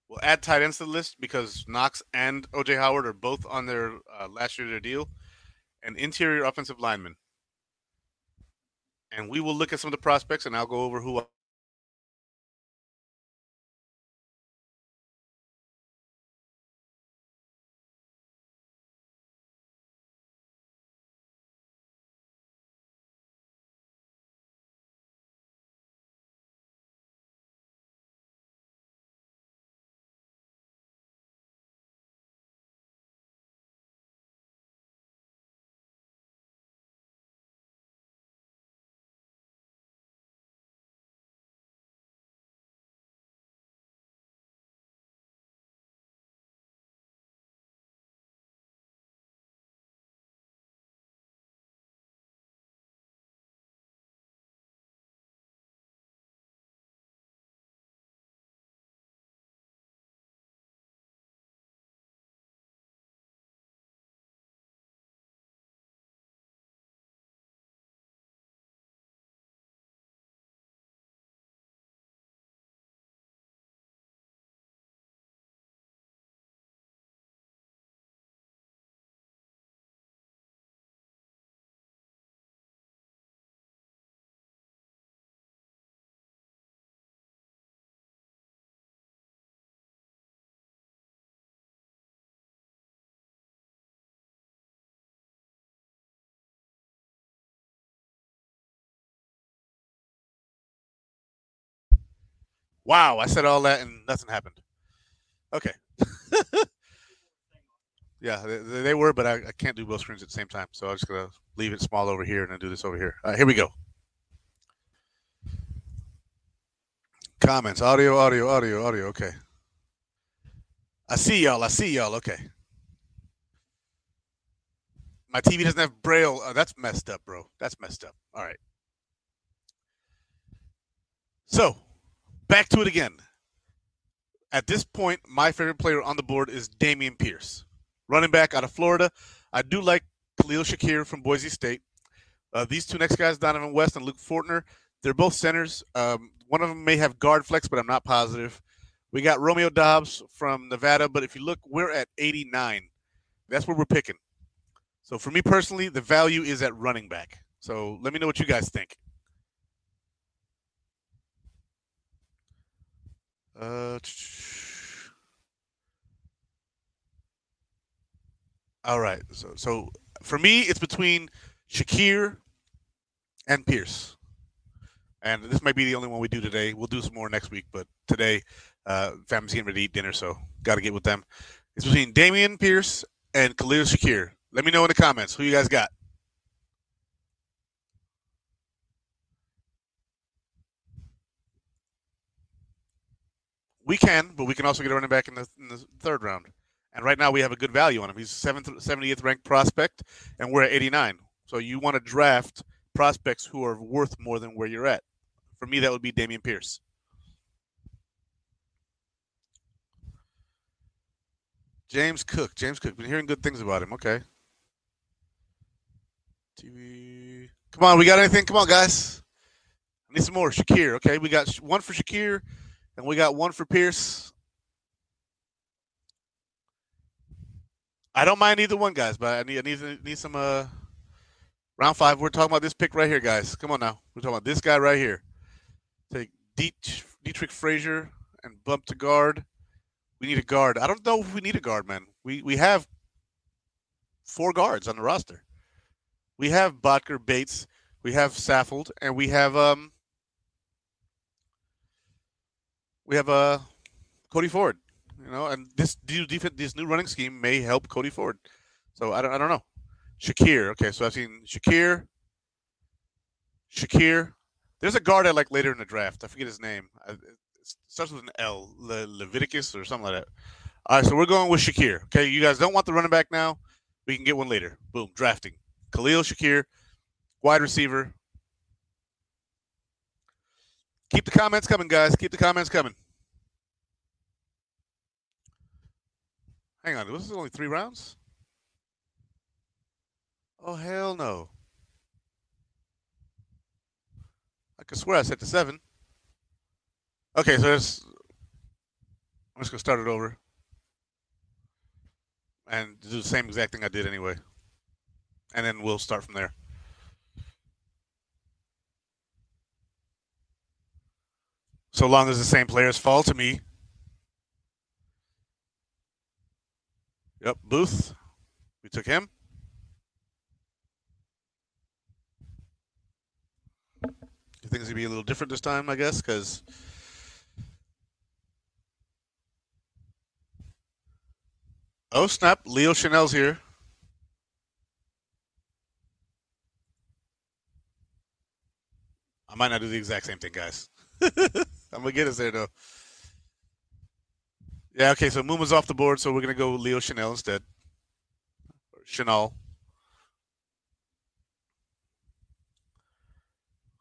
We'll add tight ends to the list because Knox and OJ Howard are both on their uh, last year of their deal, and interior offensive lineman. And we will look at some of the prospects, and I'll go over who Wow, I said all that and nothing happened. Okay. yeah, they, they, were, but I, I, can't do both screens at the same time. So I'm just going to leave it small over here and then do this over here. here we go. Comments, audio, audio, audio, audio. Okay. I see y'all. I see y'all. Okay. My TV doesn't have braille. Oh, that's messed up, bro. That's messed up. All right. So, back to it again. At this point, my favorite player on the board is Dameon Pierce, running back out of Florida. I do like Khalil Shakir from Boise State. Uh, these two next guys, Dohnovan West and Luke Fortner, they're both centers. Um, one of them may have guard flex, but I'm not positive. We got Romeo Dobbs from Nevada, but if you look, we're at 89. That's where we're picking. So for me personally, the value is at running back. So let me know what you guys think. Uh, all right. So, so for me, it's between Shakir and Pierce. And this might be the only one we do today. We'll do some more next week, but today, uh, family's getting ready to eat dinner, so got to get with them. It's between Dameon Pierce and Khalil Shakir. Let me know in the comments who you guys got. We can, but we can also get a running back in the, in the third round. And right now we have a good value on him. He's seventh, 70th ranked prospect, and we're at 89. So you want to draft prospects who are worth more than where you're at. For me, that would be Dameon Pierce. James Cook. James Cook. Been hearing good things about him. Okay. TV. Come on, we got anything? Come on, guys. I need some more. Shakir. Okay, we got one for Shakir, and we got one for Pierce. I don't mind either one, guys, but I need I need need some uh round five. We're talking about this pick right here, guys. Come on now. We're talking about this guy right here. Take Dietrich, Dietrich Frazier and bump to guard. We need a guard. I don't know if we need a guard, man. We we have four guards on the roster. We have Boettger, Bates, we have Saffold, and we have um we have uh Cody Ford. You know, and this new defense, this new running scheme may help Cody Ford. So I don't, I don't know. Shakir. Okay, so I've seen Shakir. Shakir. There's a guard I like later in the draft. I forget his name. It starts with an L, Le- Leviticus or something like that. All right, so we're going with Shakir. Okay, you guys don't want the running back now. We can get one later. Boom, drafting. Khalil Shakir, wide receiver. Keep the comments coming, guys. Keep the comments coming. Hang on, was this only three rounds? Oh hell no! I could swear I set to seven. Okay, so there's. I'm just gonna start it over and do the same exact thing I did anyway, and then we'll start from there. So long as the same players fall to me, Yep, Booth. We took him. Things gonna be a little different this time, I guess, because oh snap, Leo Chenal's here. I might not do the exact same thing, guys. I'm gonna get us there though. Yeah, okay, so Muma's off the board, so we're to go Leo Chenal instead. Chenal,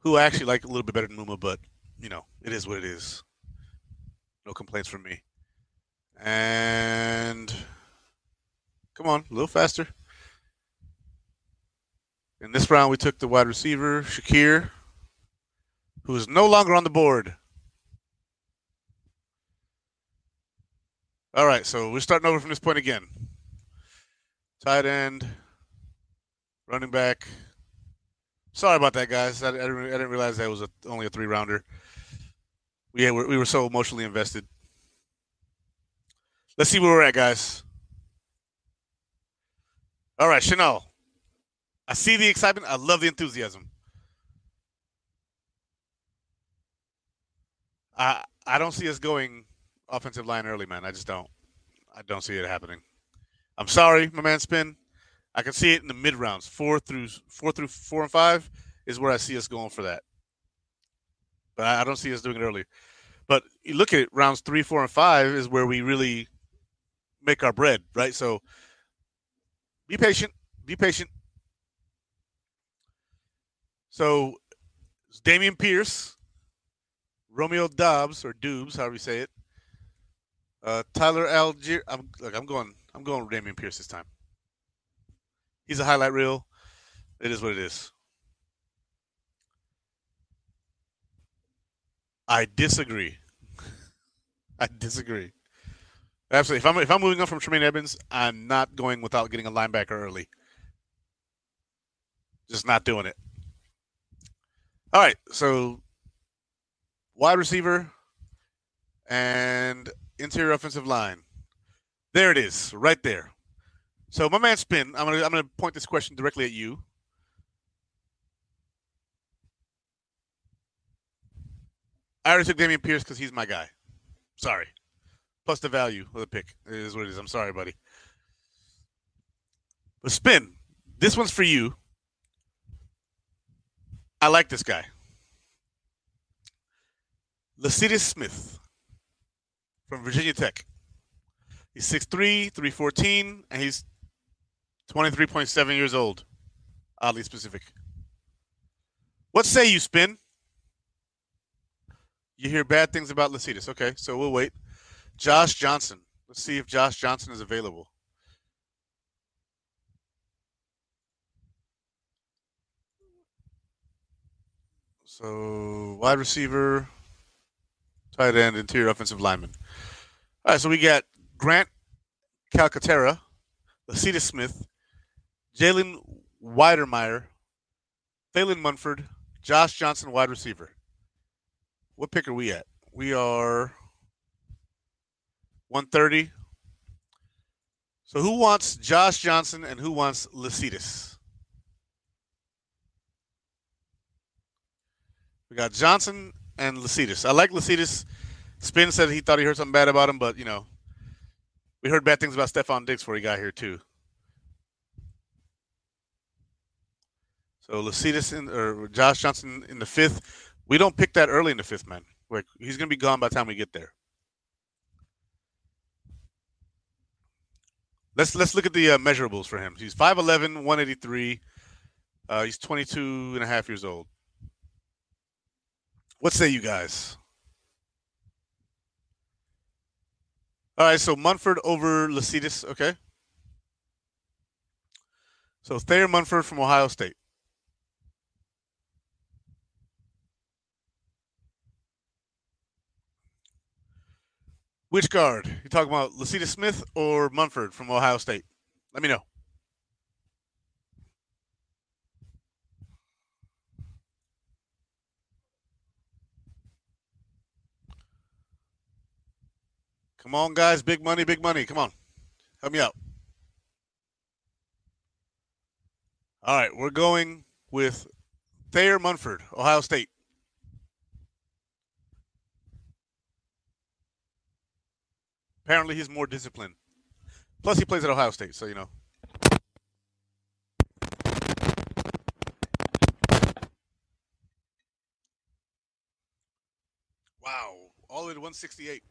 Who I actually like a little bit better than Muma, but, you know, it is what it is. No complaints from me. And come on, a little faster. In this round, we took the wide receiver, Shakir, who is no longer on the board. All right, so we're starting over from this point again. Tight end, running back. Sorry about that, guys. I, I, didn't, I didn't, realize that was a, only a three rounder. We, we were so emotionally invested. Let's see where we're at, guys. All right, Chenal. I see the excitement. I love the enthusiasm. I I don't see us going offensive line early, man. I just don't. I don't see it happening. I'm sorry, my man Spin. I can see it in the mid rounds, four through four through four and five is where I see us going for that. But I don't see us doing it early. But you look at it, rounds three, four, and five is where we really make our bread, right? So be patient. Be patient. So Dameon Pierce, Romeo Dobbs or Dubes, however you say it, uh, Tyler Allgeier. I'm look. I'm going. I'm going Dameon Pierce this time. He's a highlight reel. It is what it is. I disagree. I disagree. Absolutely. If I'm if I'm moving on from Tremaine Edmunds, I'm not going without getting a linebacker early. Just not doing it. All right, so wide receiver and interior offensive line. There it is, right there. So my man Spin, I'm gonna I'm gonna point this question directly at you. I already took Dameon Pierce because he's my guy. Sorry. Plus the value of the pick. It is what it is. I'm sorry, buddy. But Spin, this one's for you. I like this guy. Lecitus Smith from Virginia Tech. He's 6'3, 314, and he's 23.7 years old. Oddly specific. What say you, Spin? You hear bad things about Lecitus. Okay, so we'll wait. Josh Johnson. Let's see if Josh Johnson is available. So wide receiver, tight end, interior offensive lineman. All right, so we got Grant Calcaterra, Lecitus Smith, Jalen Wydermyer, Phelan Munford, Josh Johnson, wide receiver. What pick are we at? We are 130. So who wants Josh Johnson and who wants Lecitus? We got Johnson and Lecitus. I like Lecitus. Spin said he thought he heard something bad about him, but you know, we heard bad things about Stefon Diggs before he got here too. So Lecitus in, or Josh Johnson in the fifth. We don't pick that early in the fifth, man. Like he's gonna be gone by the time we get there. Let's let's look at the uh, measurables for him. He's 5'11", 183. Uh, he's 22 and a half years old. What say you guys? All right, so Munford over Lecitus, okay. So Thayer Munford from Ohio State. Which guard? You talking about Lecitus Smith or Munford from Ohio State? Let me know. Come on, guys. Big money, big money. Come on. Help me out. All right. We're going with Thayer Munford, Ohio State. Apparently, he's more disciplined. Plus, he plays at Ohio State, so you know. Wow, all to 168.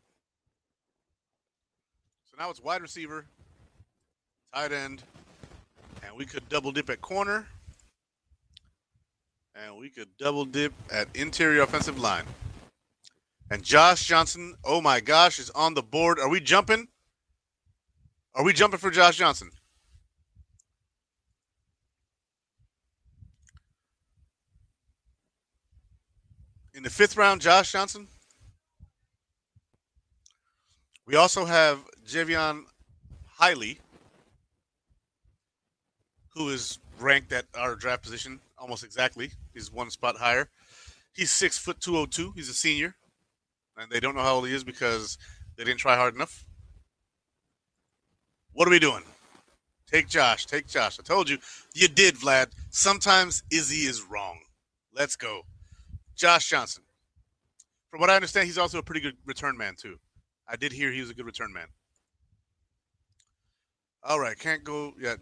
Now it's wide receiver, tight end, and we could double dip at corner, and we could double dip at interior offensive line. And Josh Johnson, oh my gosh, is on the board. Are we jumping? Are we jumping for Josh Johnson? In the fifth round, Josh Johnson. We also have Jaivon Heiligh, who is ranked at our draft position almost exactly. He's one spot higher. He's six foot two oh two. He's a senior and they don't know how old he is because they didn't try hard enough. What are we doing? Take Josh. Take Josh. I told you. You did, Vlad. Sometimes Izzy is wrong. Let's go. Josh Johnson. From what I understand, he's also a pretty good return man, too. I did hear he was a good return man. All right. Can't go yet.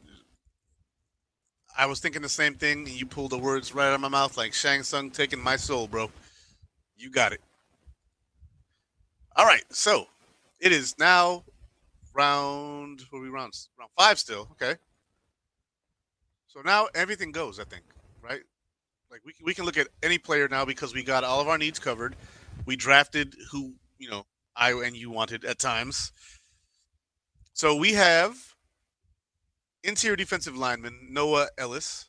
I was thinking the same thing, you pulled the words right out of my mouth like Shang Tsung taking my soul, bro. You got it. All right, so it is now round. What are we round? Round five still. Okay. So now everything goes. I think right. Like we we can look at any player now because we got all of our needs covered. We drafted who you know I and you wanted at times. So we have interior defensive lineman Noah Ellis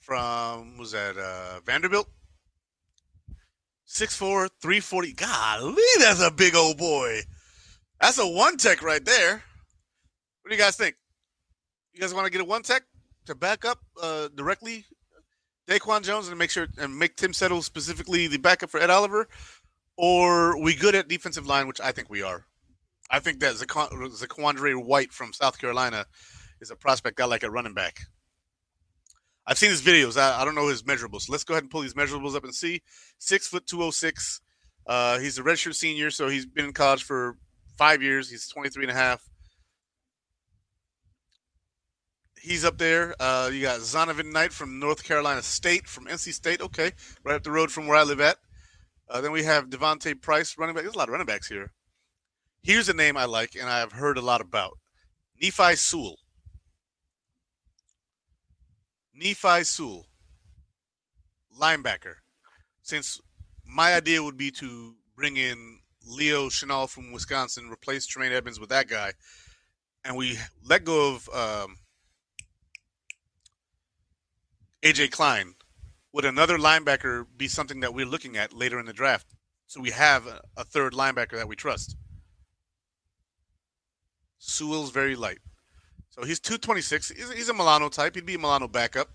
from was that uh, Vanderbilt 6'4", 340. Golly, that's a big old boy. That's a one tech right there. What do you guys think? You guys want to get a one tech to back up uh, directly Daquan Jones and make sure and make Tim Settle specifically the backup for Ed Oliver, or we good at defensive line, which I think we are. I think that Zaquandre White from South Carolina is a prospect I like at running back. I've seen his videos. I, I don't know his measurables. So let's go ahead and pull these measurables up and see. Six foot two oh six. Uh, he's a redshirt senior, so he's been in college for five years. He's 23 and a half. He's up there. Uh, you got Zonovan Knight from North Carolina State, from NC State. Okay, right up the road from where I live at. Uh, then we have Devontae Price, running back. There's a lot of running backs here. Here's a name I like and I've heard a lot about Nephi Sewell. Nephi Sewell, linebacker. Since my idea would be to bring in Leo Chenal from Wisconsin, replace Tremaine Edmunds with that guy, and we let go of um, AJ Klein. Would another linebacker be something that we're looking at later in the draft? So we have a third linebacker that we trust. Sewell's very light. So he's 226. He's, he's a Milano type. He'd be a Milano backup.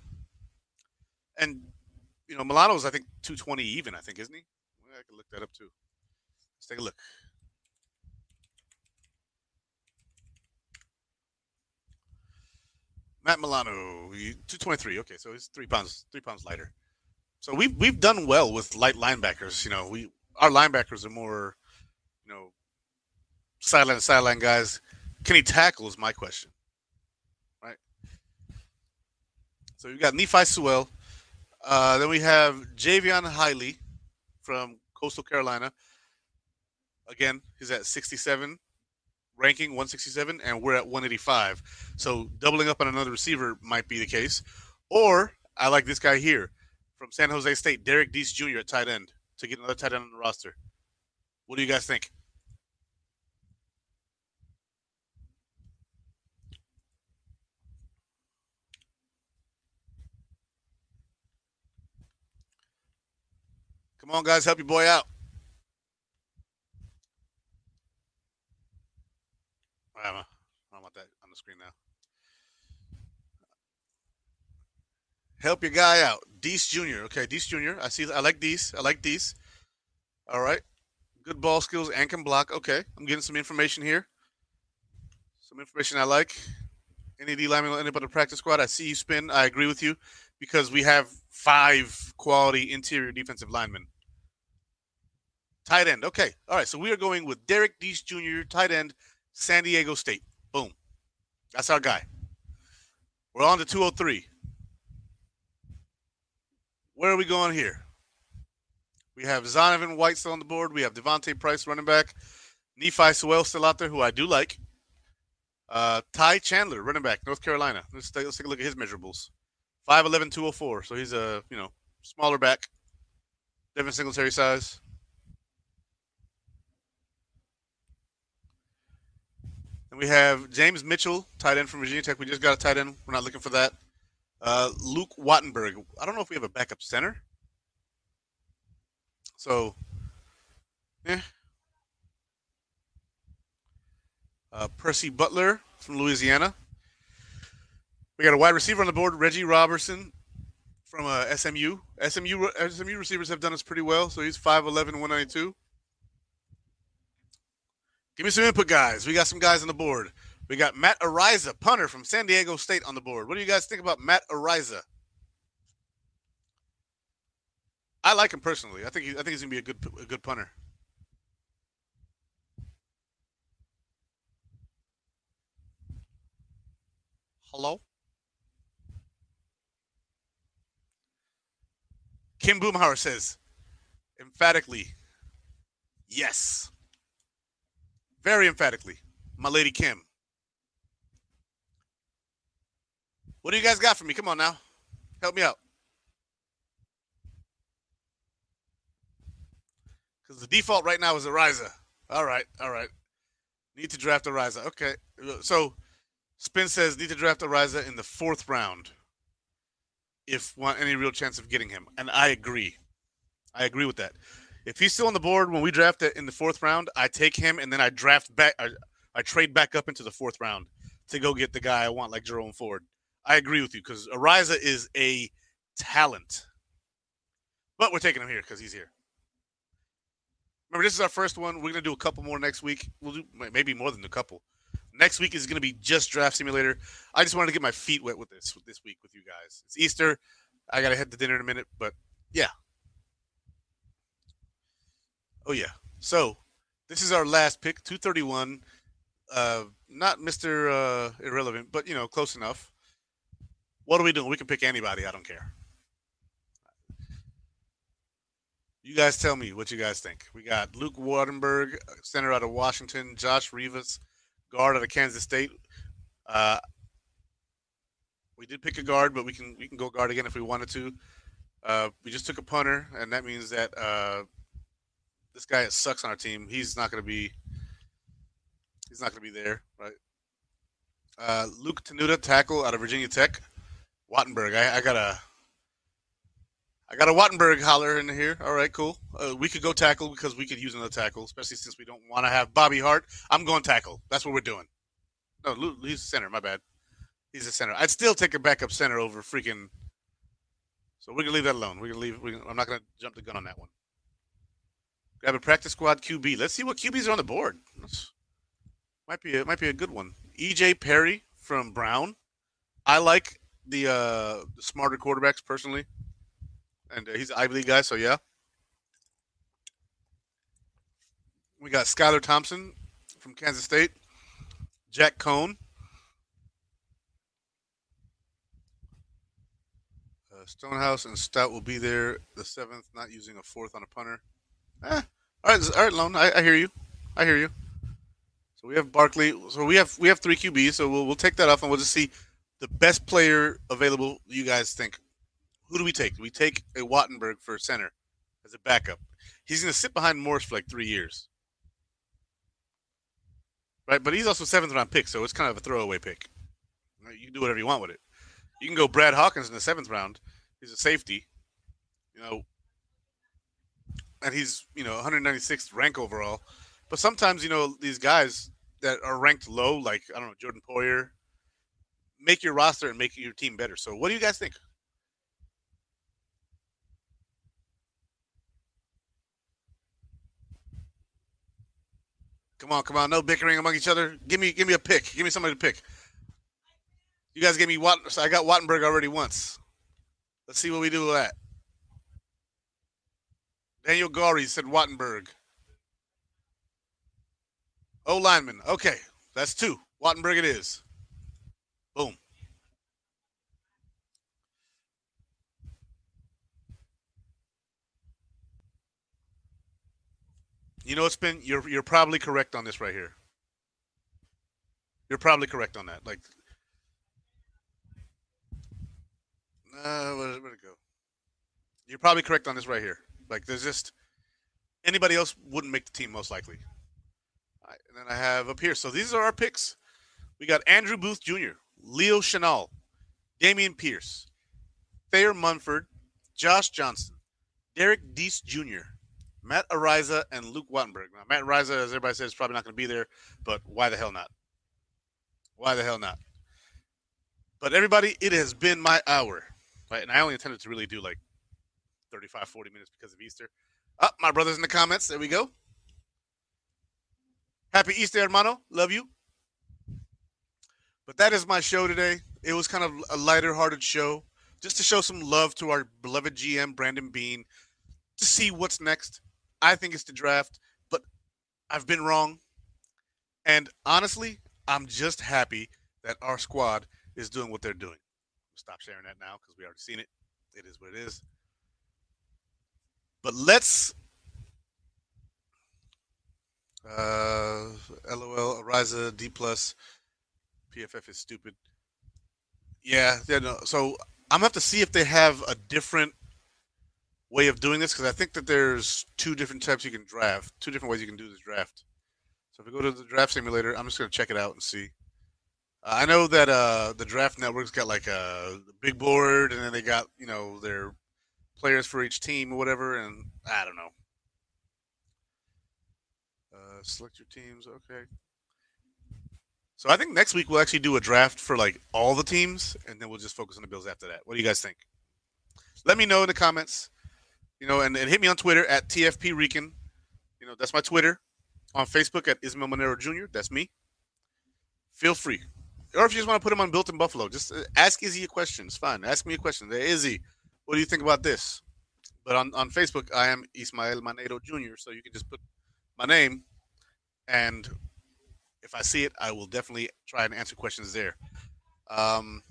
And, you know, Milano's, I think, 220 even, I think, isn't he? I can look that up too. Let's take a look. Matt Milano, 223. Okay, so he's three pounds, three pounds lighter. So we've we've done well with light linebackers. You know, we our linebackers are more, you know, sideline sideline guys. Can he tackle? Is my question. Right. So we got Nephi Sewell. Uh, then we have Jaivon Heiligh from Coastal Carolina. Again, he's at 67 ranking, 167, and we're at 185. So doubling up on another receiver might be the case. Or I like this guy here from San Jose State, Derrick Deese Jr. at tight end to get another tight end on the roster. What do you guys think? Come on, guys, help your boy out. I don't want that on the screen now. Help your guy out. Deese Jr. Okay, Deese Jr. I see I like Deese. I like Deese. All right. Good ball skills and can block. Okay. I'm getting some information here. Some information I like. Any D lineman will end up on the practice squad. I see you spin. I agree with you because we have five quality interior defensive linemen. Tight end. Okay. All right. So we are going with Derrick Deese Jr., tight end, San Diego State. Boom. That's our guy. We're on to 203. Where are we going here? We have Zonovan White still on the board. We have Devontae Price, running back. Nephi Sewell still out there, who I do like. Uh, Ty Chandler, running back, North Carolina. Let's take, let's take a look at his measurables. 5'11", 204. So he's a, you know, smaller back. Devin Singletary size. And we have James Mitchell, tight end from Virginia Tech. We just got a tight end. We're not looking for that. Uh, Luke Wattenberg. I don't know if we have a backup center. So, yeah. Uh, Percy Butler from Louisiana. We got a wide receiver on the board, Reggie Robertson from uh, SMU. SMU SMU receivers have done us pretty well. So he's 5'11", 192. Give me some input, guys. We got some guys on the board. We got Matt Araiza, punter from San Diego State, on the board. What do you guys think about Matt Araiza? I like him personally. I think he, I think he's gonna be a good a good punter. Hello. Kim Boomhauer says emphatically, yes. Very emphatically, my lady Kim. What do you guys got for me? Come on now. Help me out. Because the default right now is Araiza. All right, all right. Need to draft Araiza. Okay. So Spin says need to draft Araiza in the fourth round if want any real chance of getting him. And I agree. I agree with that. If he's still on the board when we draft it in the fourth round, I take him and then I draft back. I, I trade back up into the fourth round to go get the guy I want, like Jerome Ford. I agree with you because Araiza is a talent, but we're taking him here because he's here. Remember, this is our first one. We're gonna do a couple more next week. We'll do maybe more than a couple. Next week is gonna be just draft simulator. I just wanted to get my feet wet with this this week with you guys. It's Easter. I gotta head to dinner in a minute, but yeah. Oh yeah. So this is our last pick, two thirty one. Uh, not Mister uh, Irrelevant, but you know, close enough. What are we doing? We can pick anybody. I don't care. You guys tell me what you guys think. We got Luke Wattenberg, center out of Washington, Josh Rivas, guard out of Kansas State. Uh, we did pick a guard, but we can we can go guard again if we wanted to. Uh, we just took a punter, and that means that uh, this guy sucks on our team. He's not going to be he's not going to be there, right? Uh, Luke Tenuta, tackle out of Virginia Tech. Wattenberg, I, I got a I got a Wattenberg holler in here. All right, cool. Uh, we could go tackle because we could use another tackle, especially since we don't want to have Bobby Hart. I'm going tackle. That's what we're doing. No, he's a center. My bad. He's a center. I'd still take a backup center over freaking. So we're gonna leave that alone. We're gonna leave. We're gonna, I'm not gonna jump the gun on that one. Grab a practice squad QB. Let's see what QBs are on the board. Might be a, might be a good one. EJ Perry from Brown. I like the uh, the smarter quarterbacks personally and uh, he's an Ivy League guy, so yeah. We got Skylar Thompson from Kansas State, Jack Coan, uh, Stonehouse and Stout will be there the seventh, not using a fourth on a punter. Eh, all right, all right, Lone, I, I hear you, I hear you. So we have Barkley. So we have we have three QBs. So we'll we'll take that off and we'll just see the best player available. You guys think who do we take? Do we take a Wattenberg for center as a backup? He's going to sit behind Morse for like three years, right? But he's also seventh round pick, so it's kind of a throwaway pick. You can do whatever you want with it. You can go Brad Hawkins in the seventh round. He's a safety, you know, and he's you know 196th rank overall. But sometimes you know these guys that are ranked low, like I don't know Jordan Poyer, make your roster and make your team better. So what do you guys think? Come on, come on. No bickering among each other. Give me give me a pick. Give me somebody to pick. You guys gave me Watt so I got Wattenberg already once. Let's see what we do with that. Daniel Gary said Wattenberg. Oh lineman. Okay. That's two. Wattenberg it is. Boom. You know, it's been you're you're probably correct on this right here. You're probably correct on that. Like, uh, where, where'd it go? You're probably correct on this right here. Like, there's just anybody else wouldn't make the team most likely. Right, and then I have up here. So these are our picks. We got Andrew Booth Jr., Leo Chenal, Dameon Pierce, Thayer Munford, Josh Johnson, Derrick Deese Jr., Matt Araiza, and Luke Wattenberg. Now, Matt Araiza, as everybody says, is probably not going to be there, but why the hell not? Why the hell not? But everybody, it has been my hour. Right? And I only intended to really do like 35, 40 minutes because of Easter. Up, oh, my brothers in the comments. There we go. Happy Easter, hermano. Love you. But that is my show today. It was kind of a lighter hearted show just to show some love to our beloved GM, Brandon Beane, to see what's next. I think it's the draft, but I've been wrong. And honestly, I'm just happy that our squad is doing what they're doing. Stop sharing that now because we already seen it. It is what it is. But let's uh LOL Araiza D plus PFF is stupid. Yeah, yeah, no. So I'm gonna have to see if they have a different way of doing this because I think that there's two different types you can draft, two different ways you can do this draft. So if we go to the draft simulator, I'm just to check it out and see. Uh, I know that uh, the draft network's got like a big board, and then they got you know their players for each team or whatever, and I don't know. Uh, select your teams. Okay. So I think next week we'll actually do a draft for like all the teams, and then we'll just focus on the Bills after that. What do you guys think? Let me know in the comments. You know, and, and hit me on Twitter at TFP Rican. You know, that's my Twitter. On Facebook at Ismael Monero Jr. That's me. Feel free. Or if you just want to put him on Built in Buffalo, just uh, ask Izzy a question. It's fine. Ask me a question. Hey, Izzy, what do you think about this? But on, on Facebook, I am Ismael Monero Jr. So you can just put my name, and if I see it, I will definitely try and answer questions there. Um,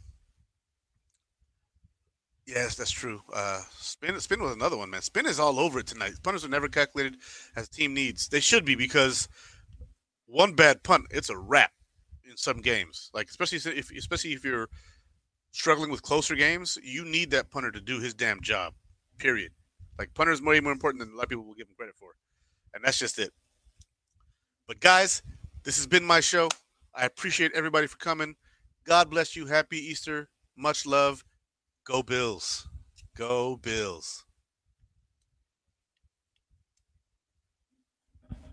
yes, that's true. Uh, spin, spin was another one, man. Spin is all over it tonight. Punters are never calculated as team needs. They should be because one bad punt, it's a wrap in some games. Like especially if especially if you're struggling with closer games, you need that punter to do his damn job. Period. Like punter is way more important than a lot of people will give him credit for, and that's just it. But guys, this has been my show. I appreciate everybody for coming. God bless you. Happy Easter. Much love. Go Bills. Go Bills.